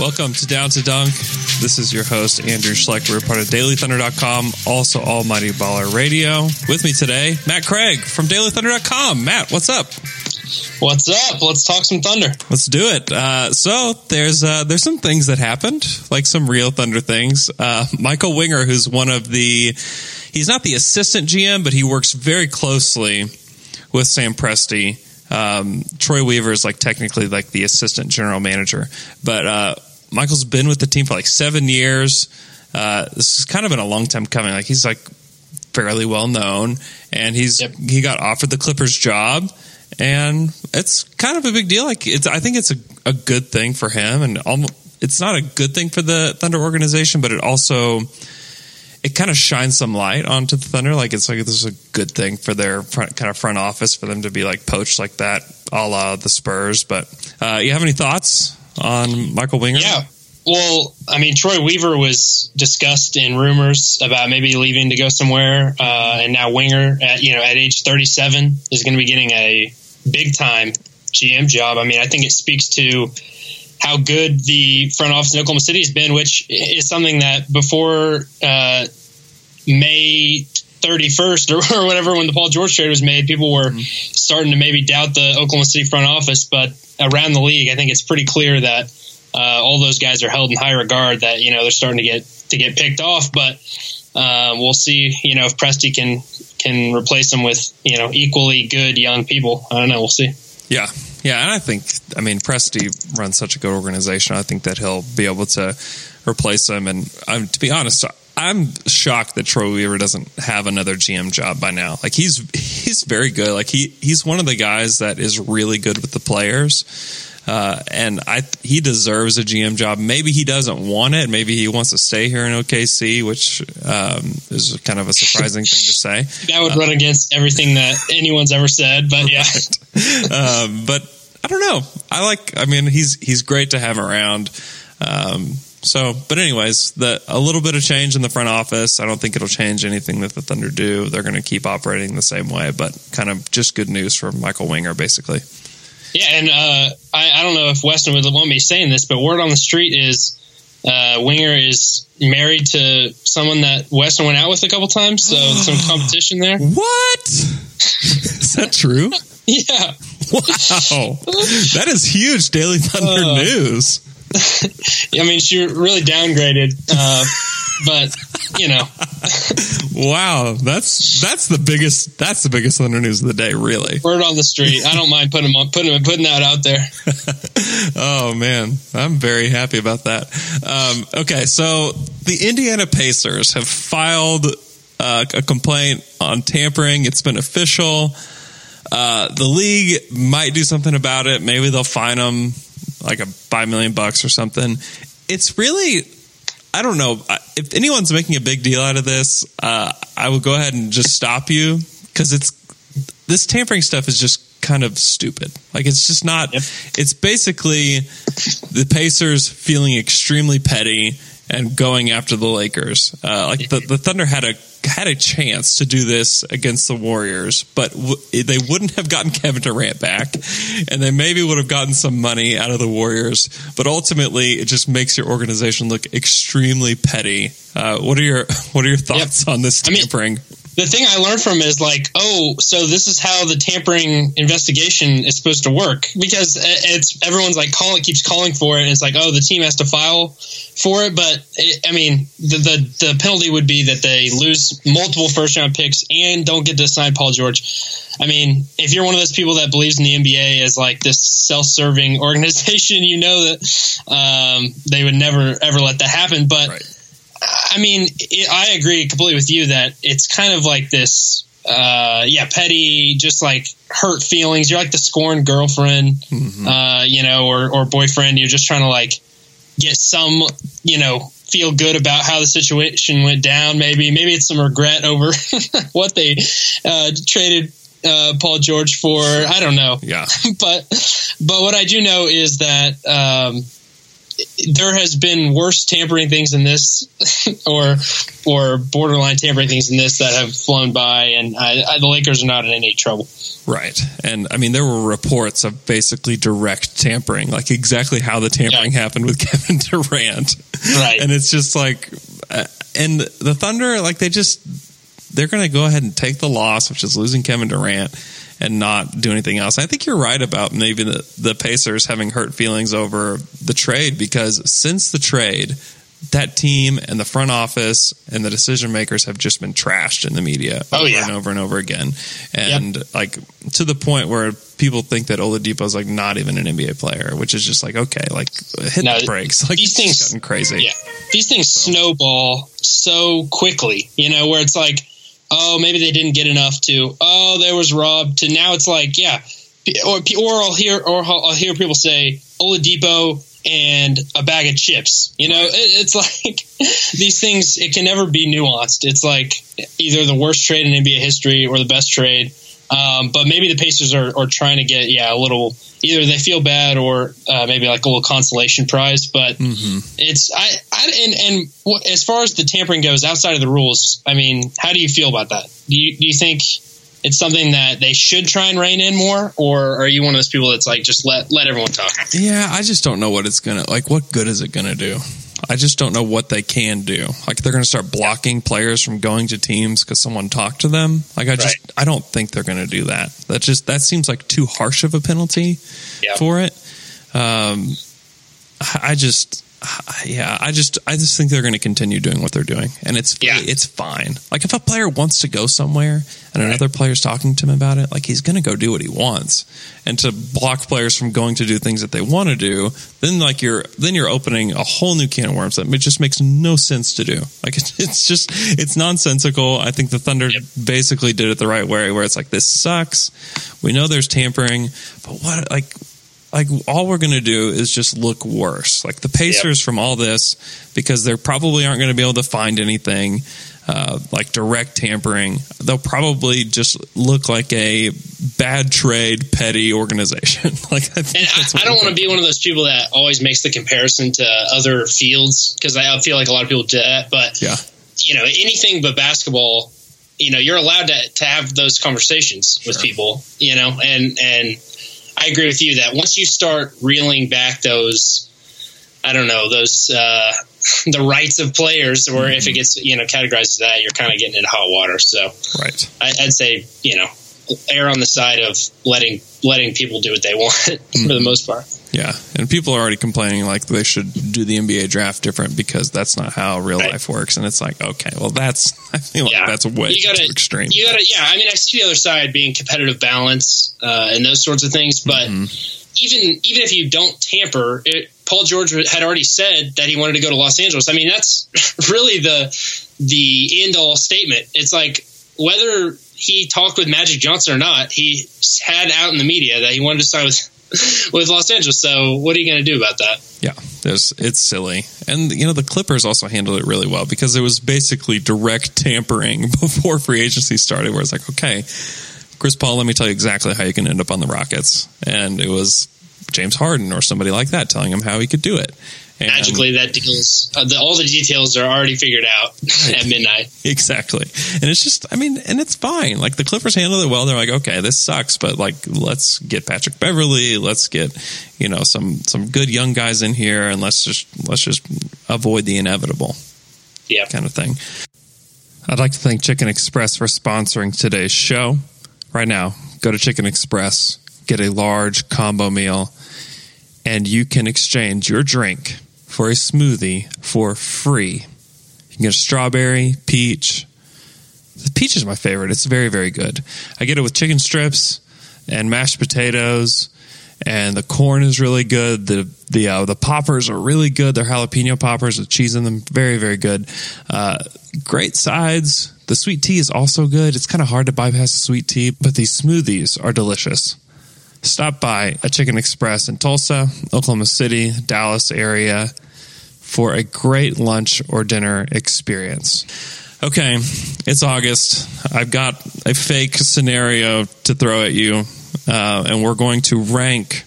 Welcome to Down to Dunk. This is your host, Andrew Schleck. We're part of DailyThunder.com, also Almighty Baller Radio. With me today, Matt Craig from DailyThunder.com. Matt, what's up? What's up? Let's talk some thunder. Let's do it. Uh, so there's uh, there's some things that happened, like some real Thunder things. Uh, Michael Winger, who's one of the, he's not the assistant GM, but he works very closely with Sam Presti. Um, Troy Weaver is like technically like the assistant general manager, but uh, Michael's been with the team for like seven years. Uh, this has kind of been a long time coming. Like he's like fairly well known, and he's Yep. he got offered the Clippers job, and it's kind of a big deal. Like it's I think it's a, a good thing for him, and almost, it's not a good thing for the Thunder organization, but it also it kind of shines some light onto the Thunder. Like it's like this is a good thing for their front, kind of front office for them to be like poached like that, a la the Spurs. But uh, you have any thoughts on Michael Winger? Yeah. Well, I mean, Troy Weaver was discussed in rumors about maybe leaving to go somewhere, uh, and now Winger, at you know, at age 37, is going to be getting a big time GM job. I mean, I think it speaks to how good the front office in Oklahoma City has been, which is something that before uh, May 31st or, or whatever, when the Paul George trade was made, people were starting to maybe doubt the Oklahoma City front office. But around the league, I think it's pretty clear that uh, all those guys are held in high regard. That you know they're starting to get to get picked off, but uh, we'll see. You know if Presti can can replace them with you know equally good young people. I don't know. We'll see. Yeah. Yeah. And I think, I mean, Presti runs such a good organization. I think that he'll be able to replace them. And um, to be honest, I'm shocked that Troy Weaver doesn't have another GM job by now. Like he's he's very good. Like he he's one of the guys that is really good with the players. Uh, and I he deserves a GM job. Maybe he doesn't want it. Maybe he wants to stay here in OKC, which um, is kind of a surprising thing to say. That would run against everything that anyone's ever said. But yeah, um, but I don't know. I like. I mean, he's he's great to have around. Um, so, but anyways, the a little bit of change in the front office. I don't think it'll change anything that the Thunder do. They're going to keep operating the same way, but kind of just good news for Michael Winger, basically. yeah. And uh, I, I don't know if Weston would want me saying this, but word on the street is uh, Winger is married to someone that Weston went out with a couple times. So some competition there. What is that true? Yeah. Wow, that is huge. Daily Thunder Uh, news. I mean, she really downgraded, uh, but you know, Wow, that's that's the biggest that's the biggest Thunder news of the day, really. word on the street. I don't mind putting on, putting putting that out there. Oh man, I'm very happy about that. Um, okay, so the Indiana Pacers have filed uh, a complaint on tampering. It's been official. Uh, the league might do something about it. Maybe they'll fine them like a five million bucks or something. It's really, I don't know. If anyone's making a big deal out of this, uh, I will go ahead and just stop you because it's this tampering stuff is just kind of stupid. Like it's just not. Yep. It's basically the Pacers feeling extremely petty and going after the Lakers. Uh, like the, the Thunder had a had a chance to do this against the Warriors, but w- they wouldn't have gotten Kevin Durant back, and they maybe would have gotten some money out of the Warriors. But ultimately, it just makes your organization look extremely petty. Uh, what are your What are your thoughts on this I mean- tampering? The thing I learned from is like, oh, so this is how the tampering investigation is supposed to work because it's everyone's like call it keeps calling for it. And it's like, oh, the team has to file for it, but it, I mean, the, the the penalty would be that they lose multiple first round picks and don't get to sign Paul George. I mean, if you're one of those people that believes in the NBA as like this self serving organization, you know that um, they would never ever let that happen, but. Right. I mean, it, I agree completely with you that it's kind of like this uh, yeah, petty, just like hurt feelings. You're like the scorned girlfriend, uh, you know, or, or boyfriend. You're just trying to like get some, you know, feel good about how the situation went down. Maybe, maybe it's some regret over what they uh, traded uh, Paul George for. I don't know Yeah. but but what I do know is that um, there has been worse tampering things than this, or or borderline tampering things than this that have flown by, and I, I, the Lakers are not in any trouble. Right. And I mean, there were reports of basically direct tampering, like exactly how the tampering happened with Kevin Durant. Right. And it's just like, uh, and the Thunder, like they just, they're going to go ahead and take the loss, which is losing Kevin Durant and not do anything else. I think you're right about maybe the, the Pacers having hurt feelings over the trade because since the trade, that team and the front office and the decision makers have just been trashed in the media Oh, over yeah. and over and over again. And like to the point where people think that Oladipo is like not even an NBA player, which is just like, okay, like hit No, the brakes. Like these things- gotten crazy. Yeah, these things snowball so quickly. You know, where it's like, oh, maybe they didn't get enough to. Oh, there was robbed. To now, it's like, yeah, or or I'll hear or I'll hear people say Oladipo and a bag of chips. You know, it, it's like these things. It can never be nuanced. It's like either the worst trade in NBA history or the best trade. Um, but maybe the Pacers are, are trying to get yeah a little either they feel bad or uh, maybe like a little consolation prize. But it's I, I and and what, as far as the tampering goes outside of the rules, I mean, how do you feel about that? Do you do you think it's something that they should try and rein in more, or are you one of those people that's like just let let everyone talk? Yeah, I just don't know what it's gonna like. What good is it gonna do? I just don't know what they can do. Like they're gonna start blocking players from going to teams because someone talked to them. Like I just, I don't think they're gonna do that. That just that seems like too harsh of a penalty Yeah. for it. Um, I just, yeah, I just, I just think they're going to continue doing what they're doing, and it's, Yeah. it's fine. Like if a player wants to go somewhere and another player's talking to him about it, like he's going to go do what he wants, and to block players from going to do things that they want to do, then like you're, then you're opening a whole new can of worms that it just makes no sense to do. Like it's, it's just, it's nonsensical. I think the Thunder Yep. basically did it the right way, where it's like this sucks. We know there's tampering, but what like like all we're going to do is just look worse. Like the Pacers from all this, because they probably aren't going to be able to find anything uh, like direct tampering. They'll probably just look like a bad trade, petty organization. like I, think And that's I, I don't want to be one of those people that always makes the comparison to other fields because I feel like a lot of people do that. But Yeah. you know, anything but basketball, you know, you're allowed to, to have those conversations with people, you know, and and I agree with you that once you start reeling back those, I don't know, those uh, the rights of players, or if it gets you know categorized as that, you're kind of getting into hot water. So right. I, I'd say you know err on the side of letting letting people do what they want for the most part. Yeah, and people are already complaining like they should do the NBA draft different because that's not how real Right. life works. And it's like, okay, well, that's I feel like Yeah. that's way You gotta- too extreme. You gotta, yeah. I mean, I see the other side being competitive balance uh, and those sorts of things, but even even if you don't tamper, it, Paul George had already said that he wanted to go to Los Angeles. I mean, that's really the the end all statement. It's like whether he talked with Magic Johnson or not, he had out in the media that he wanted to sign with with Los Angeles. So, what are you going to do about that? Yeah, it's silly, and you know the Clippers also handled it really well because it was basically direct tampering before free agency started. Where it's like, okay, Chris Paul, let me tell you exactly how you can end up on the Rockets, and it was James Harden or somebody like that telling him how he could do it. And Magically, that deals. Uh, the, all the details are already figured out at midnight. exactly, and it's just, I mean, and it's fine. Like the Clippers handled it well. They're like, okay, this sucks, but like, let's get Patrick Beverley, let's get, you know, some some good young guys in here, and let's just let's just avoid the inevitable. Yeah. kind of thing. I'd like to thank Chicken Express for sponsoring today's show. Right now, go to Chicken Express, get a large combo meal, and you can exchange your drink for a smoothie for free. You can get a strawberry, peach. The peach is my favorite. It's very, very good. I get it with chicken strips and mashed potatoes and the corn is really good. The the uh, the poppers are really good. They're jalapeno poppers with cheese in them, very very good. Uh, great sides. The sweet tea is also good. It's kind of hard to bypass the sweet tea, but these smoothies are delicious. Stop by a Chicken Express in Tulsa, Oklahoma City, Dallas area for a great lunch or dinner experience. Okay, it's August. I've got a fake scenario to throw at you, uh, and we're going to rank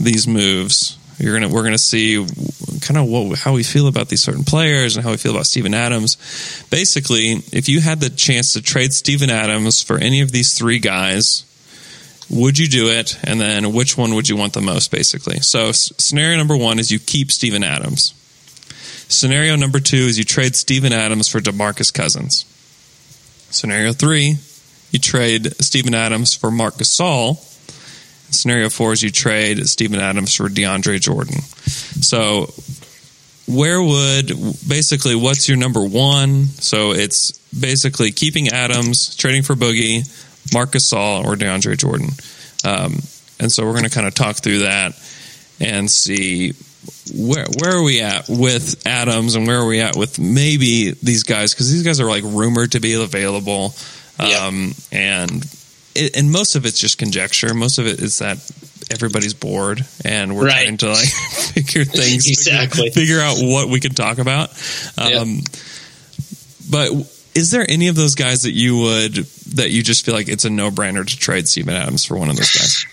these moves. You're gonna we're gonna see kind of what how we feel about these certain players and how we feel about Steven Adams. Basically, if you had the chance to trade Steven Adams for any of these three guys, would you do it? And then which one would you want the most? Basically, so s- scenario number one is you keep Steven Adams. Scenario number two is you trade Steven Adams for Demarcus Cousins. Scenario three, you trade Steven Adams for Marc Gasol. Scenario four is you trade Steven Adams for DeAndre Jordan. So, where would basically what's your number one? So it's basically keeping Adams, trading for Boogie, Marc Gasol, or DeAndre Jordan. Um, and so we're going to kind of talk through that and see where where are we at with Adams and where are we at with maybe these guys because these guys are like rumored to be available, um, and it, and most of it's just conjecture. Most of it is that everybody's bored and we're Right. trying to like figure things Exactly. figure, figure out what we can talk about. Um, But is there any of those guys that you would that you just feel like it's a no brainer to trade Steven Adams for one of those guys?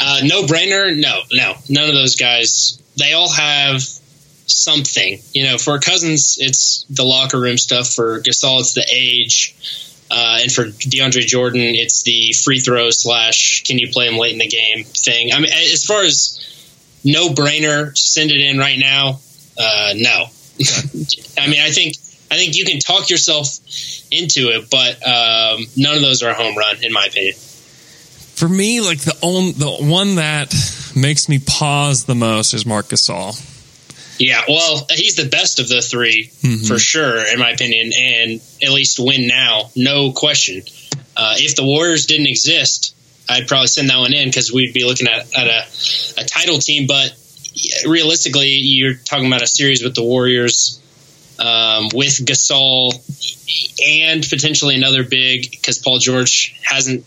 Uh, no brainer. No, no, none of those guys. They all have something. You know, for Cousins, it's the locker room stuff. For Gasol, it's the age. Uh, and for DeAndre Jordan, it's the free throw slash can you play him late in the game thing. I mean, as far as no brainer, send it in right now. Uh, no, I mean, I think I think you can talk yourself into it, but um, none of those are a home run, in my opinion. For me, like the only the one that makes me pause the most is Marc Gasol. Yeah, well, he's the best of the 3 for sure, in my opinion, and at least win now, no question. Uh, if the Warriors didn't exist, I'd probably send that one in because we'd be looking at, at a, a title team. But realistically, you're talking about a series with the Warriors um, with Gasol and potentially another big because Paul George hasn't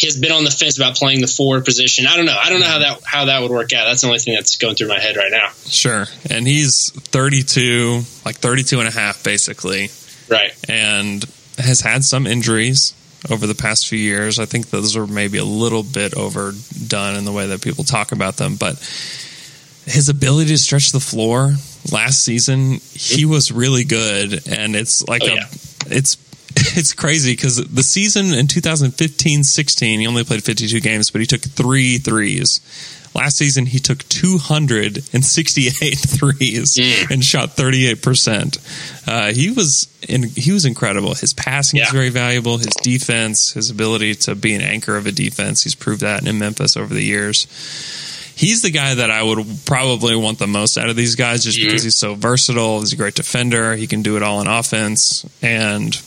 has been on the fence about playing the forward position. I don't know. I don't know how that how that would work out. That's the only thing that's going through my head right now. Sure. And he's 32, like 32 and a half basically, Right. and has had some injuries over the past few years. I think those are maybe a little bit overdone in the way that people talk about them, but his ability to stretch the floor last season, he was really good and it's like Oh, a yeah. it's it's crazy because the season in 2015-16 he only played 52 games but he took three threes. Last season he took 268 threes Mm. and shot 38% uh, he was in, he was incredible. His passing is very valuable. His defense his ability to be an anchor of a defense he's proved that in memphis over the years he's the guy that I would probably want the most out of these guys just because he's so versatile. He's a great defender. He can do it all in offense. And,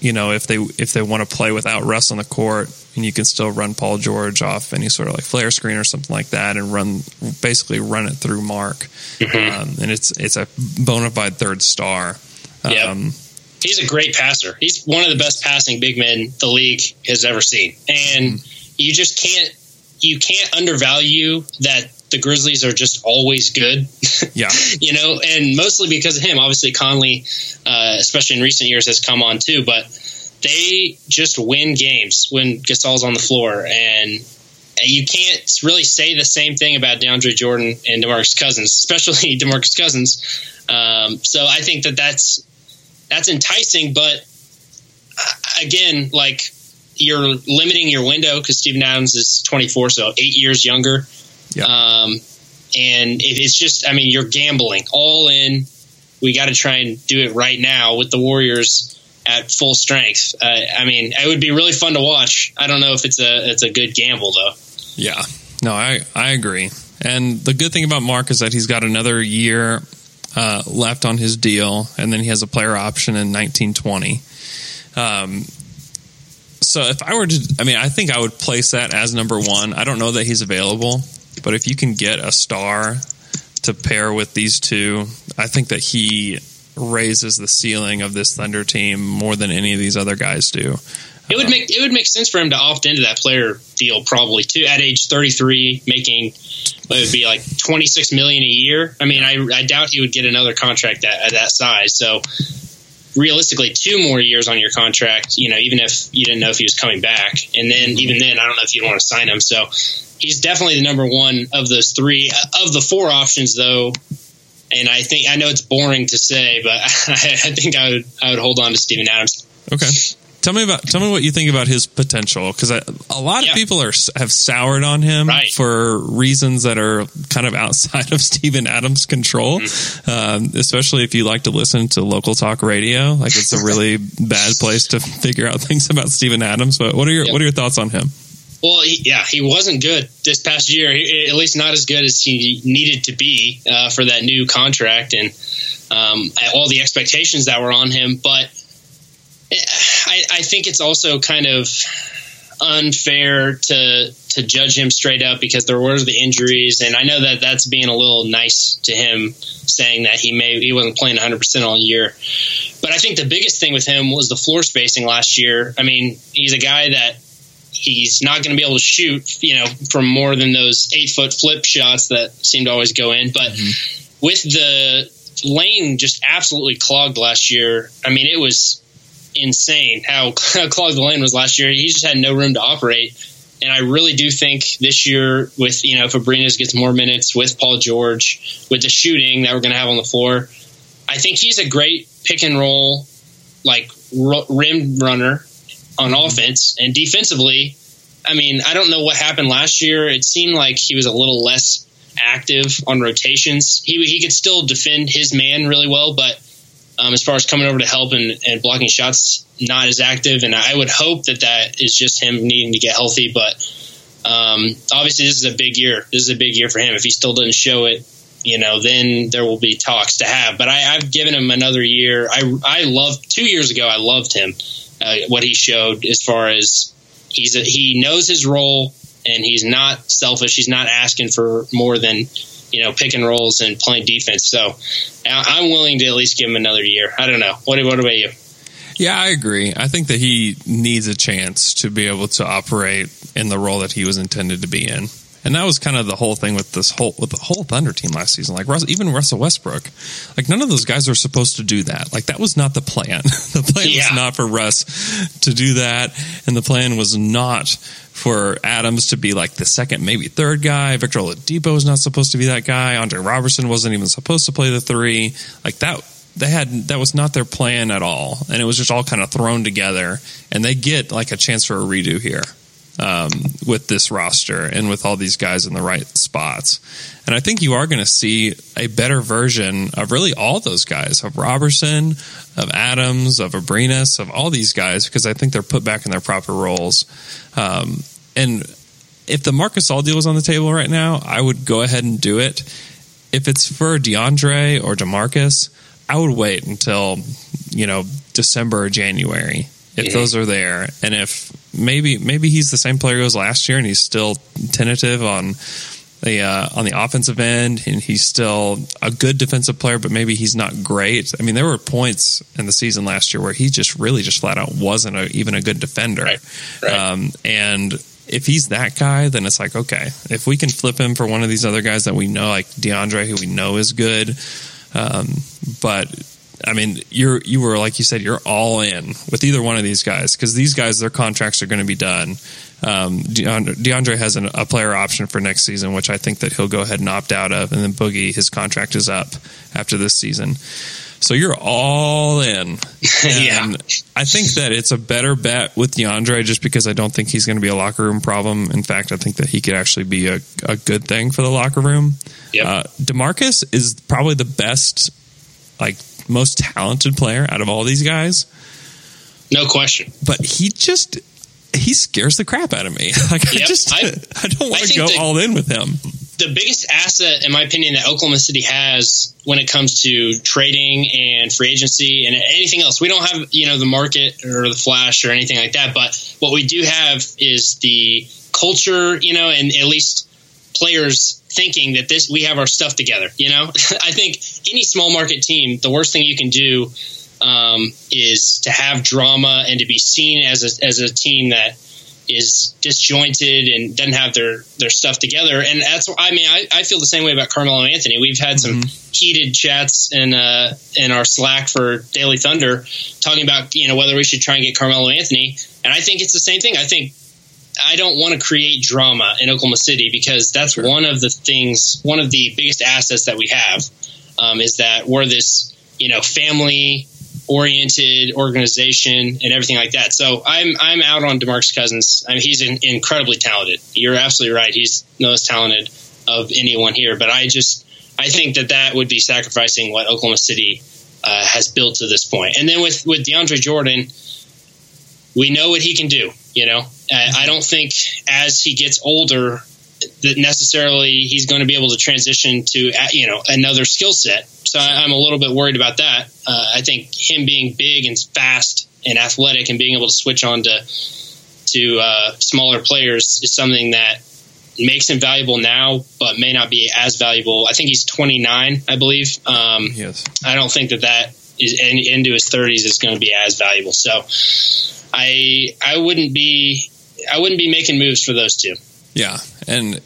you know, if they if they want to play without Russ on the court and you can still run Paul George off any sort of like flare screen or something like that and run basically run it through Marc. Um, and it's it's a bona fide third star. Yep. Um, He's a great passer. He's one of the best passing big men the league has ever seen. And you just can't you can't undervalue that the Grizzlies are just always good. yeah. you know, and mostly because of him. Obviously, Conley, uh, especially in recent years, has come on too. But they just win games when Gasol's on the floor, and you can't really say the same thing about DeAndre Jordan and Demarcus Cousins, especially Demarcus Cousins. Um, so I think that that's that's enticing, but uh, again, like you're limiting your window because Steven Adams is 24, so eight years younger. Yeah. Um, and it, it's just, I mean, you're gambling all in. We got to try and do it right now with the Warriors at full strength. Uh, I mean, it would be really fun to watch. I don't know if it's a it's a good gamble though. Yeah. No, I, I agree. And the good thing about Marc is that he's got another year uh, left on his deal, and then he has a player option in 1920. Um, So if I were to, I mean, I think I would place that as number one. I don't know that he's available, but if you can get a star to pair with these two, I think that he raises the ceiling of this Thunder team more than any of these other guys do. It would uh, make it would make sense for him to opt into that player deal probably too at age 33 making it would be like 26 million a year. I mean, I, I doubt he would get another contract at, at that size. So realistically, two more years on your contract, you know, even if you didn't know if he was coming back. And then mm-hmm. even then, I don't know if you'd want to sign him. So he's definitely the number one of those three. Of the four options, though, and I think I know it's boring to say, but I, I think I would I would hold on to Steven Adams. Okay. Tell me about tell me what you think about his potential because a lot of Yeah. people are have soured on him Right. for reasons that are kind of outside of Steven Adams' control, Mm-hmm. um, especially if you like to listen to local talk radio. Like it's a really bad place to figure out things about Steven Adams. But what are your Yep. what are your thoughts on him? Well, he, yeah, he wasn't good this past year. He, at least not as good as he needed to be uh, for that new contract and um, all the expectations that were on him. But I, I think it's also kind of unfair to to judge him straight up because there were the injuries, and I know that that's being a little nice to him, saying that he may he wasn't playing 100 percent all year. But I think the biggest thing with him was the floor spacing last year. I mean, he's a guy that he's not going to be able to shoot, you know, from more than those eight foot flip shots that seem to always go in. But mm-hmm. with the lane just absolutely clogged last year, I mean, it was insane how, how clogged the lane was last year. He just had no room to operate. And I really do think this year, with you know, if Abrines gets more minutes with Paul George, with the shooting that we're going to have on the floor, I think he's a great pick and roll, like rim runner on mm-hmm. offense and defensively. I mean, I don't know what happened last year. It seemed like he was a little less active on rotations. He he could still defend his man really well, but um, as far as coming over to help and, and blocking shots, not as active. And I would hope that that is just him needing to get healthy. But um, obviously, this is a big year. This is a big year for him. If he still doesn't show it, you know, then there will be talks to have. But I, I've given him another year. I I loved two years ago. I loved him. Uh, what he showed as far as he's a, he knows his role and he's not selfish. He's not asking for more than you know pick and rolls and playing defense. So I'm willing to at least give him another year. I don't know. What what about you? Yeah, I agree. I think that he needs a chance to be able to operate in the role that he was intended to be in. And that was kind of the whole thing with this whole with the whole Thunder team last season. Like Russ, even Russell Westbrook, like none of those guys are supposed to do that. Like that was not the plan. the plan Yeah. was not for Russ to do that, and the plan was not for Adams to be like the second, maybe third guy. Victor Oladipo is not supposed to be that guy. Andre Robertson wasn't even supposed to play the three. Like that, they had that was not their plan at all, and it was just all kind of thrown together. And they get like a chance for a redo here um, with this roster and with all these guys in the right spots. And I think you are going to see a better version of really all those guys of Robertson, of Adams, of Abrines, of all these guys because I think they're put back in their proper roles. Um, and if the Marc Gasol deal was on the table right now, I would go ahead and do it. If it's for DeAndre or DeMarcus, I would wait until you know December or January if Yeah. those are there, and if maybe maybe he's the same player as last year and he's still tentative on the uh, on the offensive end and he's still a good defensive player, but maybe he's not great. I mean, there were points in the season last year where he just really just flat out wasn't a, even a good defender, Right. Right. Um, and if he's that guy, then it's like okay, if we can flip him for one of these other guys that we know, like DeAndre, who we know is good, um, but I mean, you're you were like you said, you're all in with either one of these guys because these guys, their contracts are going to be done. Um, DeAndre, DeAndre has an, a player option for next season, which I think that he'll go ahead and opt out of, and then Boogie, his contract is up after this season. So you're all in. Yeah. I think that it's a better bet with DeAndre just because I don't think he's going to be a locker room problem. In fact, I think that he could actually be a, a good thing for the locker room. Yep. Uh, Demarcus is probably the best, like most talented player out of all these guys, No question. but he just he scares the crap out of me. Like I just I, I- don't want to go that- all in with him. the biggest asset, in my opinion, that Oklahoma City has when it comes to trading and free agency and anything else. We don't have, you know, the market or the flash or anything like that. But what we do have is the culture, you know, and at least players thinking that this we have our stuff together. You know, I think any small market team, the worst thing you can do um, is to have drama and to be seen as a, as a team that is disjointed and doesn't have their their stuff together. And that's I mean I, I feel the same way about Carmelo Anthony. We've had some mm-hmm. heated chats in uh, in our Slack for Daily Thunder talking about you know whether we should try and get Carmelo Anthony. And I think it's the same thing. I think I don't want to create drama in Oklahoma City because that's sure. one of the things, one of the biggest assets that we have um, is that we're this, you know, family oriented organization and everything like that. So I'm I'm out on Demarcus Cousins. I mean, he's in, incredibly talented. You're absolutely right. He's the most talented of anyone here. But I just I think that that would be sacrificing what Oklahoma City uh, has built to this point. And then with with DeAndre Jordan, we know what he can do. You know, I don't think as he gets older that necessarily he's going to be able to transition to you know another skill set. So I'm a little bit worried about that. Uh, I think him being big and fast and athletic and being able to switch on to to uh, smaller players is something that makes him valuable now, but may not be as valuable. I think he's 29, I believe. Um, yes. I don't think that that is in, into his 30s is going to be as valuable. So I I wouldn't be I wouldn't be making moves for those two. Yeah, and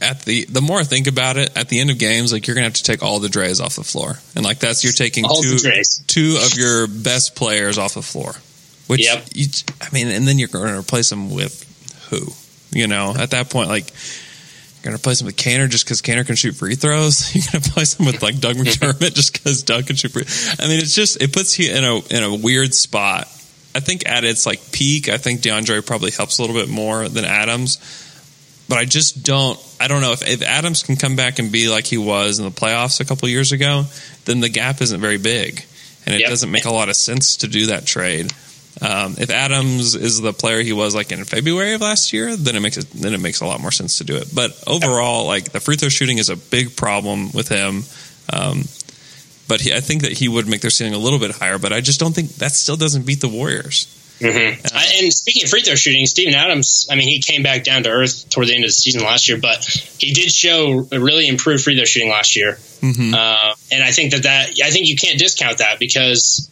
at the the more I think about it, at the end of games, like you're gonna have to take all the Dre's off the floor, and like that's you're taking all two two of your best players off the floor. Which yep. you, I mean, and then you're going to replace them with who? You know, at that point, like you're going to replace him with Kanter just because Kanter can shoot free throws. You're going to replace him with like Doug McDermott just because Doug can shoot free. I mean, it's just it puts you in a in a weird spot I think at its like peak, I think DeAndre probably helps a little bit more than Adams. But I just don't. I don't know if, if Adams can come back and be like he was in the playoffs a couple years ago, then the gap isn't very big, and it yep. doesn't make a lot of sense to do that trade. Um, if Adams is the player he was like in February of last year, then it makes it then it makes a lot more sense to do it. But overall, like the free throw shooting is a big problem with him. Um, but he, I think that he would make their ceiling a little bit higher. But I just don't think that still doesn't beat the Warriors. Mm-hmm. Uh, and speaking of free throw shooting, Steven Adams, I mean, he came back down to earth toward the end of the season last year, but he did show a really improved free throw shooting last year. Mm-hmm. Uh, and I think that that, I think you can't discount that because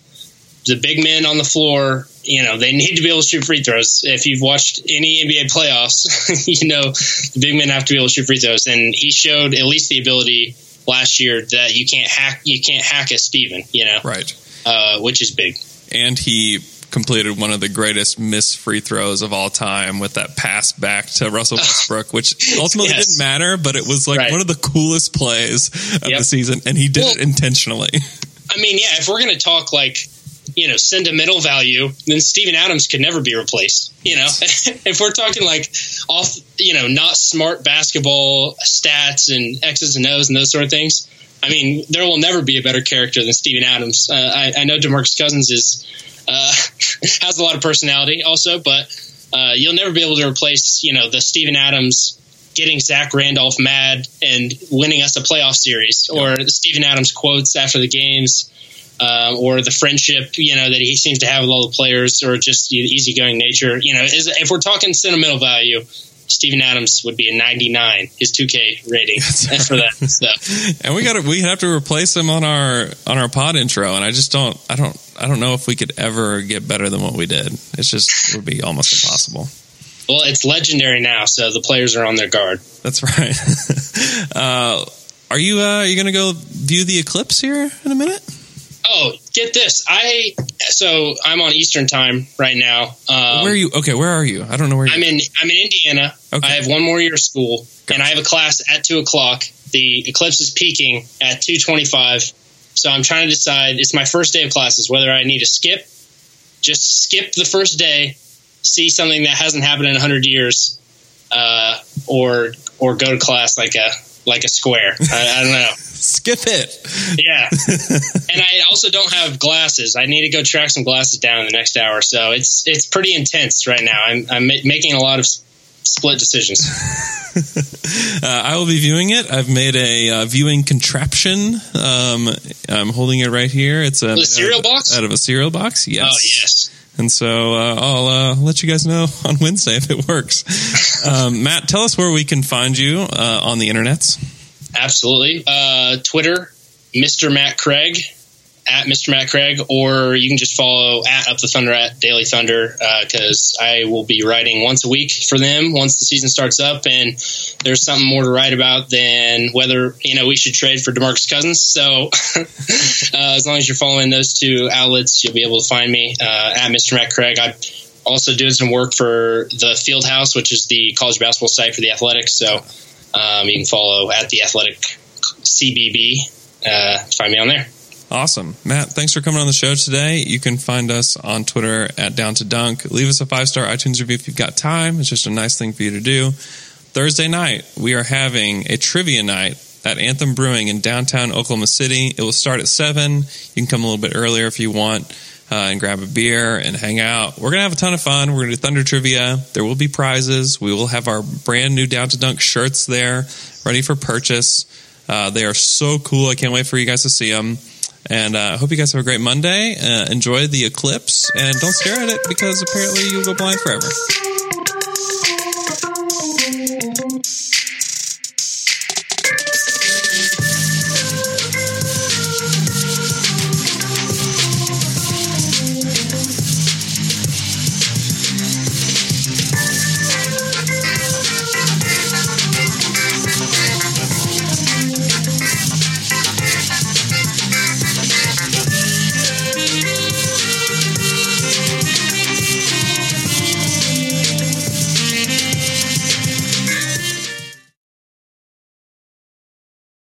the big men on the floor, you know, they need to be able to shoot free throws. If you've watched any NBA playoffs, you know, the big men have to be able to shoot free throws. And he showed at least the ability last year that you can't hack you can't hack a Steven, you know, right? Uh, which is big. And he completed one of the greatest missed free throws of all time with that pass back to Russell Westbrook, which ultimately yes. didn't matter, but it was like right. one of the coolest plays of yep. the season, and he did well, it intentionally. I mean, yeah, if we're going to talk like you know sentimental value, then Steven Adams could never be replaced. You know, if we're talking like off, you know, not smart basketball stats and X's and O's and those sort of things. I mean, there will never be a better character than Steven Adams. Uh, I, I, know Demarcus Cousins is uh, has a lot of personality, also, but uh, you'll never be able to replace you know the Steven Adams getting Zach Randolph mad and winning us a playoff series, or the Steven Adams quotes after the games um, or the friendship, you know, that he seems to have with all the players, or just the easygoing nature. You know, is, if we're talking sentimental value, Steven Adams would be a 99, his 2K rating for that stuff. And we got we have to replace him on our on our pod intro, and I just don't I don't I don't know if we could ever get better than what we did. It's just it would be almost impossible. Well, it's legendary now, so the players are on their guard. That's right. uh, are you uh, are you going to go view the eclipse here in a minute? Oh, get this! I so I'm on Eastern time right now. Um, where are you? Okay, where are you? I don't know where you I'm in. I'm in Indiana. Okay. I have one more year of school, gotcha. and I have a class at two o'clock. The eclipse is peaking at two twenty-five. So I'm trying to decide. It's my first day of classes whether I need to skip, just skip the first day, see something that hasn't happened in hundred years, uh, or or go to class like a like a square. I, I don't know. Skip it. Yeah. and I also don't have glasses. I need to go track some glasses down in the next hour. So it's it's pretty intense right now. I'm I'm making a lot of split decisions. uh, I will be viewing it. I've made a uh, viewing contraption. Um, I'm holding it right here. It's a, The cereal out of, box? out of a cereal box. Yes. Oh yes. And so uh, I'll uh, let you guys know on Wednesday if it works. um, Matt, tell us where we can find you uh, on the internets. Absolutely. Uh, Twitter, Mr. Matt Craig, at Mr. Matt Craig, or you can just follow at Up the Thunder at Daily Thunder because I will be writing once a week for them once the season starts up, and there's something more to write about than whether you know we should trade for Demarcus Cousins. So uh, as long as you're following those two outlets, you'll be able to find me uh, at Mr. Matt Craig. I'm also doing some work for the Field House, which is the college basketball site for the Athletics. So um, you can follow at the Athletic CBB. Uh, find me on there. Awesome. Matt, thanks for coming on the show today. You can find us on Twitter at Down to Dunk. Leave us a five star iTunes review if you've got time. It's just a nice thing for you to do. Thursday night, we are having a trivia night at Anthem Brewing in downtown Oklahoma City. It will start at 7. You can come a little bit earlier if you want uh, and grab a beer and hang out. We're going to have a ton of fun. We're going to do Thunder Trivia. There will be prizes. We will have our brand new Down to Dunk shirts there ready for purchase. Uh, they are so cool. I can't wait for you guys to see them. And I uh, hope you guys have a great Monday. Uh, enjoy the eclipse and don't stare at it because apparently you'll go blind forever.